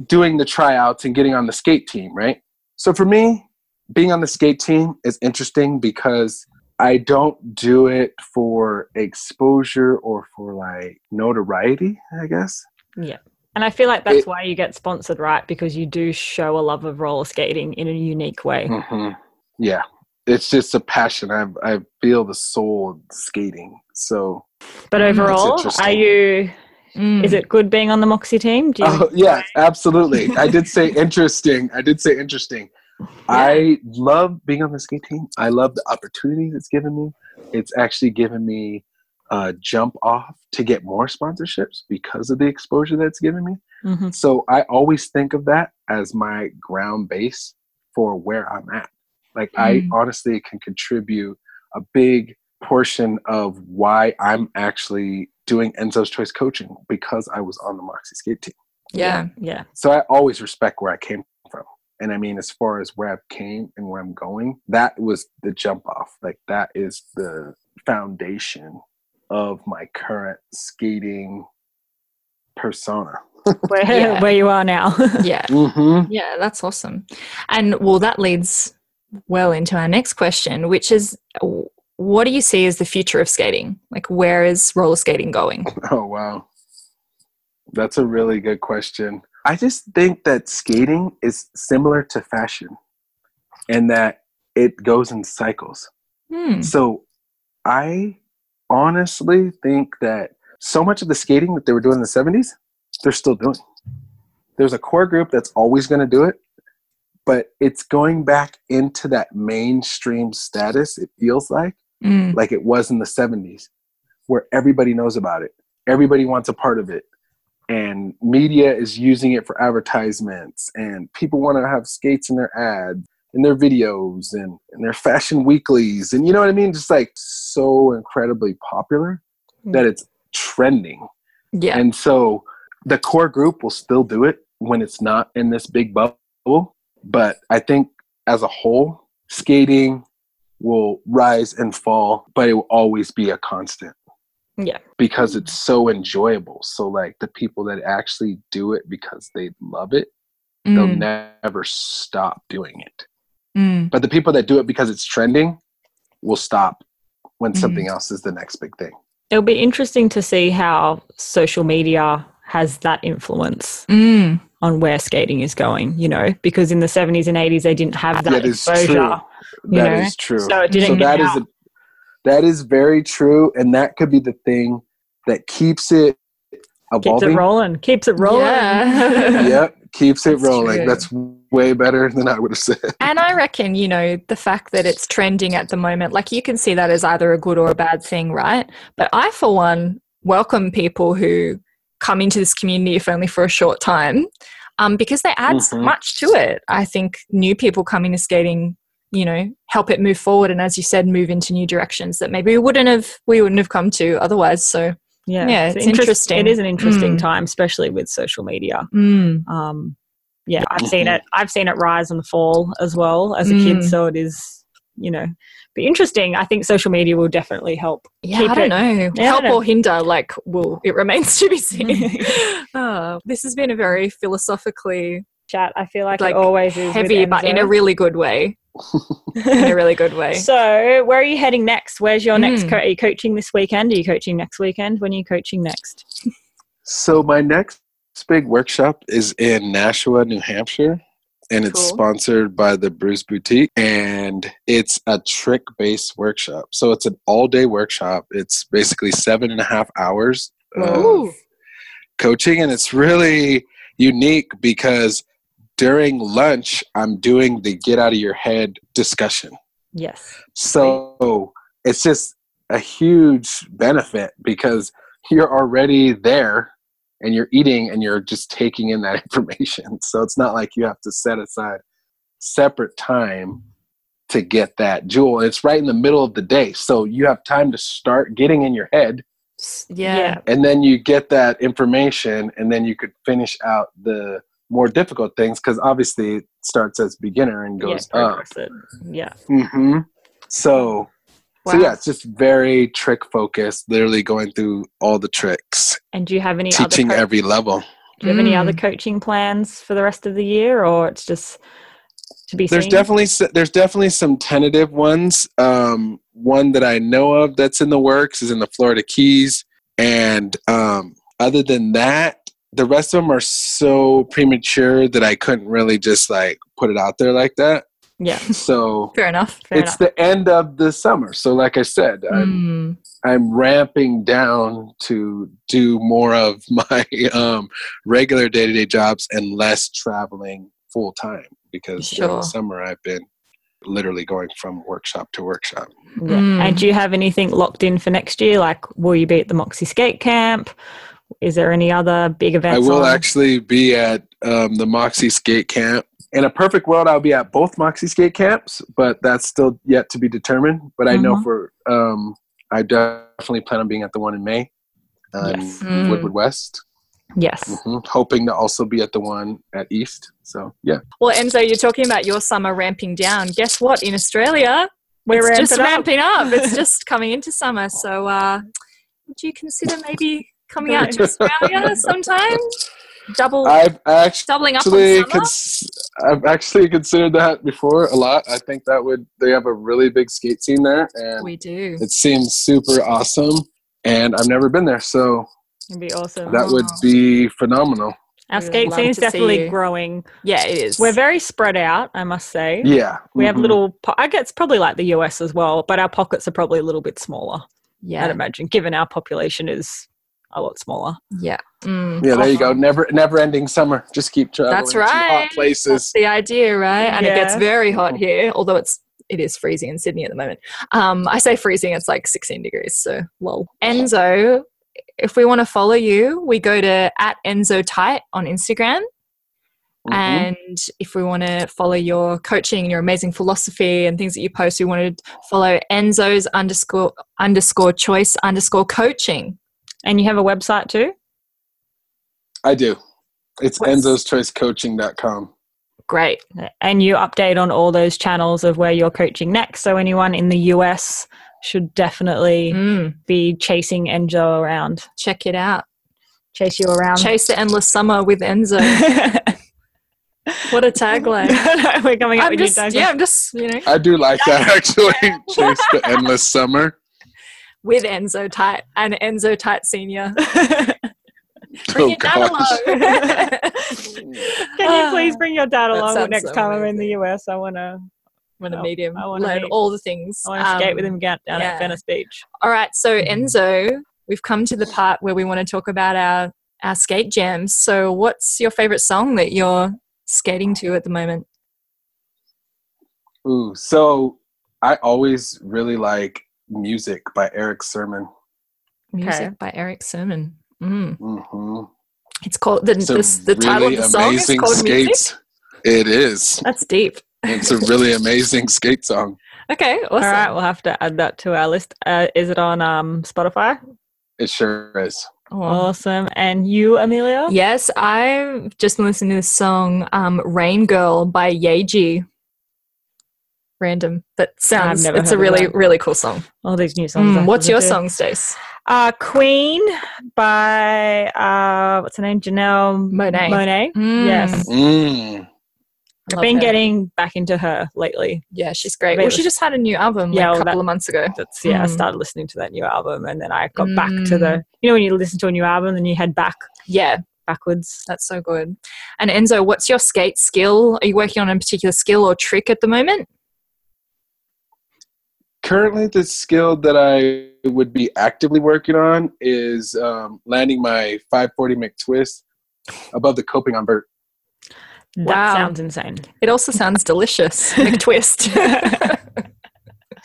doing the tryouts and getting on the skate team. Right. So for me, being on the skate team is interesting because I don't do it for exposure or for like notoriety, I guess. Yeah. And I feel like that's It- why you get sponsored, right? Because you do show a love of roller skating in a unique way. hmm Yeah, it's just a passion. I I feel the soul of skating. So But overall, are you? Mm. Is it good being on the Moxie team? Do you? oh, yeah, absolutely. I did say interesting. I did say interesting. I love being on the skate team. I love the opportunities it's given me. It's actually given me a jump off to get more sponsorships because of the exposure that's given me. Mhm. So I always think of that as my ground base for where I'm at. Like I Mm. honestly can contribute a big portion of why I'm actually doing Enzo's Choice coaching because I was on the Moxie skate team. yeah. Yeah. So I always respect where I came from. And I mean, as far as where I came and where I'm going, that was the jump off. Like that is the foundation of my current skating persona. Where Yeah. where you are now. Yeah. Mm-hmm. Yeah, that's awesome. And well, that leads well into our next question, which is w- what do you see as the future of skating? Like, where is roller skating going? Oh wow. That's a really good question. I just think that skating is similar to fashion and that it goes in cycles. Hmm. So I honestly think that so much of the skating that they were doing in the 70s, they're still doing. There's a core group that's always going to do it, but it's going back into that mainstream status, it feels like, Mm. like it was in the 70s, where everybody knows about it. everybody wants a part of it and media is using it for advertisements and people want to have skates in their ads in their videos and, and their fashion weeklies and you know what i mean just like so incredibly popular that it's trending Yeah. and so the core group will still do it when it's not in this big bubble but i think as a whole skating will rise and fall but it will always be a constant Yeah. because it's so enjoyable. So like the people that actually do it because they love it, they'll Mm, never stop doing it. mm, But the people that do it because it's trending will stop when Mhm. something else is the next big thing. It'll be interesting to see how social media has that influence mm. On where skating is going, you know, because in the 70s and 80s they didn't have that, That is exposure. true. you That is know? true. So it didn't So get that is out. a, that is very true, and that could be the thing that keeps it Keeps it rolling. Keeps it rolling. Yeah. yep, keeps it That's rolling. true. That's way better than I would have said. And I reckon, you know, the fact that it's trending at the moment, like you can see that as either a good or a bad thing, right? But I, for one, welcome people who come into this community, if only for a short time, um, because they add so Mhm. much to it. I think new people coming to skating, you know, help it move forward, and as you said, move into new directions that maybe we wouldn't have we wouldn't have come to otherwise. So, Yeah, Yeah, it's interest- interesting. It is an interesting Mm. time, especially with social media. mm, Um, yeah, I've seen it. I've seen it rise and fall as well as a Mm. kid. So it is, you know, be interesting. I think social media will definitely help. yeah, Keep I don't it- know, Yeah, help don't know. or hinder. Like, well, it remains to be seen. oh, this has been a very philosophically Chat. I feel like, Like, it always is heavy, but in a really good way. In a really good way. So, where are you heading next? Where's your next? Mm. Co- are you coaching this weekend? Are you coaching next weekend? When are you coaching next? So my next big workshop is in Nashua, New Hampshire, and it's Cool. sponsored by the Bruce Boutique, and it's a trick-based workshop. So it's an all-day workshop. It's basically seven and a half hours of coaching, and it's really unique because during lunch I'm doing the get out of your head discussion. Yes. So it's just a huge benefit because you're already there and you're eating and you're just taking in that information. So it's not like you have to set aside separate time to get that jewel. It's right in the middle of the day. So you have time to start getting in your head Yeah. and then you get that information and then you could finish out the more difficult things because obviously it starts as beginner and goes yeah, up. progress it. Yeah. hmm So, so yeah, it's just very trick focused. Literally going through all the tricks, And do you have any teaching other co- every level. do you have any other Mm. coaching plans for the rest of the year, or it's just to be There's definitely there's definitely some tentative ones. Um, one that I know of that's in the works is in the Florida Keys, and um, other than that, the rest of them are so premature that I couldn't really just like put it out there like that. Yeah. So Fair enough. Fair it's enough. the end of the summer. So like I said, I'm Mm. I'm ramping down to do more of my um, regular day to day jobs and less traveling full time because during the summer I've been literally going from workshop to workshop. Yeah. Mm. And do you have anything locked in for next year? Like, will you be at the Moxie Skate Camp? Is there any other big events? I will on? actually be at um, the Moxie Skate Camp. In a perfect world, I'll be at both Moxie Skate Camps, but that's still yet to be determined. But I know Mhm. for um, I definitely plan on being at the one in May, um, Yes. Mm. Woodward West. Yes. hmm Hoping to also be at the one at East. So yeah. Well, Enzo, you're talking about your summer ramping down. Guess what? In Australia, We're it's just ramping up. ramping up. It's just coming into summer. So, uh, would you consider maybe coming out to Australia sometime? Double, I've actually doubling up on summer. cons- I've actually considered that before a lot. I think that would they have a really big skate scene there, and we do. it seems super awesome. And I've never been there, so It'd be awesome. that would be phenomenal. Our We'd skate scene is definitely growing. Yeah, it is. We're very spread out, I must say. Yeah, We have Mhm. little, po- I guess probably like the US as well, but our pockets are probably a little bit smaller, Yeah, I'd imagine, given our population is a lot smaller. yeah. Mm. Yeah, there you go. Never, never ending summer. Just keep traveling That's to right. hot That's places. the idea, right? And it gets very hot here, although it's it is freezing in Sydney at the moment. Um, I say freezing, it's like 16 degrees. So, lol. Enzo, if we want to follow you, we go to at Enzo Tight on Instagram. Mhm. And if we want to follow your coaching and your amazing philosophy and things that you post, we want to follow Enzo's underscore underscore choice underscore coaching. And you have a website too? I do. It's What's- Enzo's Choice Coaching.com. Great. And you update on all those channels of where you're coaching next. So anyone in the US should definitely Mm, be chasing Enzo around. check it out. Chase you around. Chase the endless summer with Enzo. What a tagline. We're coming up I'm with just, new yeah. I'm just, you know, I do like that actually. Chase the endless summer. With Enzo Tight and Enzo Tight Senior. Bring Oh your dad along. Can you please bring your dad along sounds next so time I'm in the. US? I want to want to meet him. I wanna learn meet- all the things. I want to skate with Um, him down, down yeah. at Venice Beach. All right, so Mhm. Enzo, we've come to the part where we want to talk about our our skate jams. So, what's your favorite song that you're skating to at the moment? Ooh, so I always really like music by Erick Sermon. Music by Erick Sermon. Mm. hmm It's called the, It's a the, the title of the song is amazing called Music. It is. That's deep. It's a really amazing skate song. Okay, awesome. All right, we'll have to add that to our list. Uh, is it on um, Spotify? It sure is. Oh. Awesome. And you, Amelia? Yes, I've just been listening to this song, um, "Rain Girl" by Yeji. Random, but sounds never it's a really that. really cool song. All these new songs. Mm, what's your do. song, Stace? Uh, Queen by uh, what's her name? Janelle Monáe. Monet. Mm, Yes. Mm. I've been her. getting back into her lately. yeah, she's great. Well, she just had a new album like, Yeah, a couple that- of months ago. That's yeah. I Mm. started listening to that new album, and then I got back to the. Mm. You know when you listen to a new album, then you head back Yeah, backwards. that's so good. And Enzo, what's your skate skill? Are you working on a particular skill or trick at the moment? Currently, the skill that I would be actively working on is um, landing my 540 McTwist above the coping on vert. That Wow. sounds insane. It also sounds delicious. McTwist.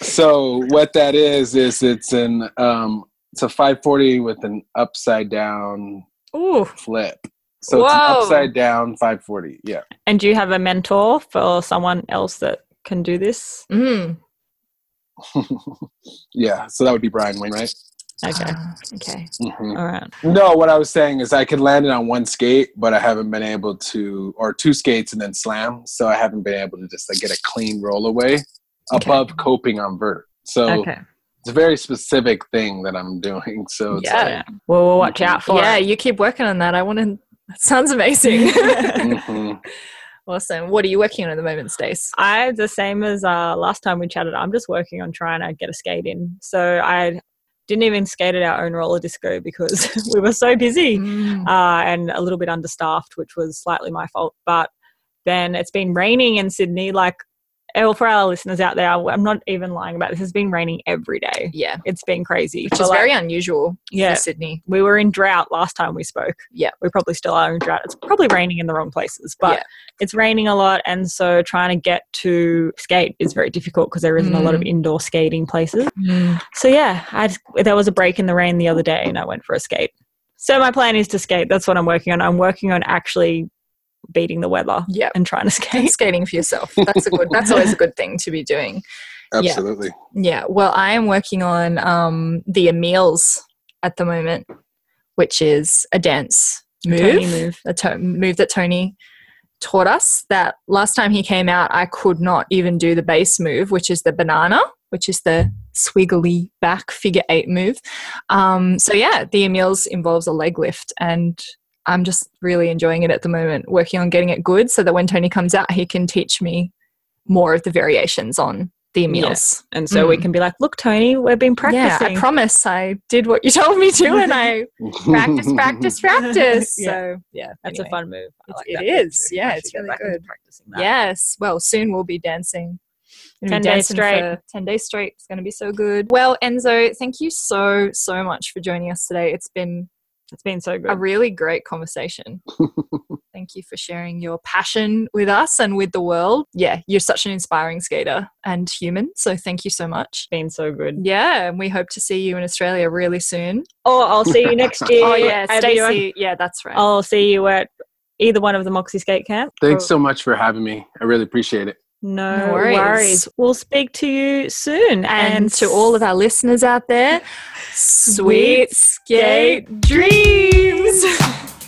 So what that is is it's an um, it's a 540 with an upside down Ooh, flip. So it's an upside down 540. Yeah. And do you have a mentor for someone else that can do this? mm. yeah. So that would be Brian Wainwright. Okay. Ah, okay. hmm All right. No, what I was saying is I could land it on one skate, but I haven't been able to, or two skates and then slam. So I haven't been able to just like get a clean roll away Okay. above coping on vert. So Okay. it's a very specific thing that I'm doing. So it's Yeah. Yeah. Well, we'll watch out for yeah, it. you keep working on that. I want to. That sounds amazing. like, mhm. Awesome. What are you working on at the moment, Stace? I the same as uh, last time we chatted. I'm just working on trying to get a skate in. So I didn't even skate at our own roller disco because we were so busy Mm. uh, and a little bit understaffed, which was slightly my fault. But then it's been raining in Sydney. Like, well, for our listeners out there, I'm not even lying about this. It's been raining every day. Yeah, It's been crazy. which is like, very unusual yeah. for Sydney. We were in drought last time we spoke. Yeah. We probably still are in drought. It's probably raining in the wrong places, but Yeah. it's raining a lot. And so trying to get to skate is very difficult because there isn't a lot of Mm. indoor skating places. So yeah, I just, there was a break in the rain the other day and I went for a skate. So my plan is to skate. That's what I'm working on. I'm working on actually beating the weather Yeah, and trying to skate. skating for yourself. That's a good. That's always a good thing to be doing. Absolutely. Yeah. Well, I am working on um, the Emils at the moment, which is a dance move. Tony move. a to- move that Tony taught us. That last time he came out, I could not even do the base move, which is the banana, which is the swiggly back figure eight move. Um, so yeah, the Emils involves a leg lift, and I'm just really enjoying it at the moment. Working on getting it good, so that when Tony comes out, he can teach me more of the variations on the Emils. And so we Mm. can be like, look, Tony, we've been Yeah, practicing. I promise I did what you told me to, and I practice, practice, practice. Yeah. So yeah, That's anyway. a fun move. I It's- like it that move too. Yeah, it's really good. Practicing that. Yes. Well, soon we'll be dancing. 10 days straight. 10 days straight. It's going to be so good. Well, Enzo, thank you so, so much for joining us today. It's been It's been so good. a really great conversation. Thank you for sharing your passion with us and with the world. Yeah, you're such an inspiring skater and human. So thank you so much. been so good. Yeah, and we hope to see you in Australia really soon. Oh, I'll see you next year. Oh yeah. Stacey. Yeah, that's right. I'll see you at either one of the Moxie Skate Camp. Thanks so much for having me. I really appreciate it. No, No worries. worries. We'll speak to you soon. and to all of our listeners out there, sweet skate dreams.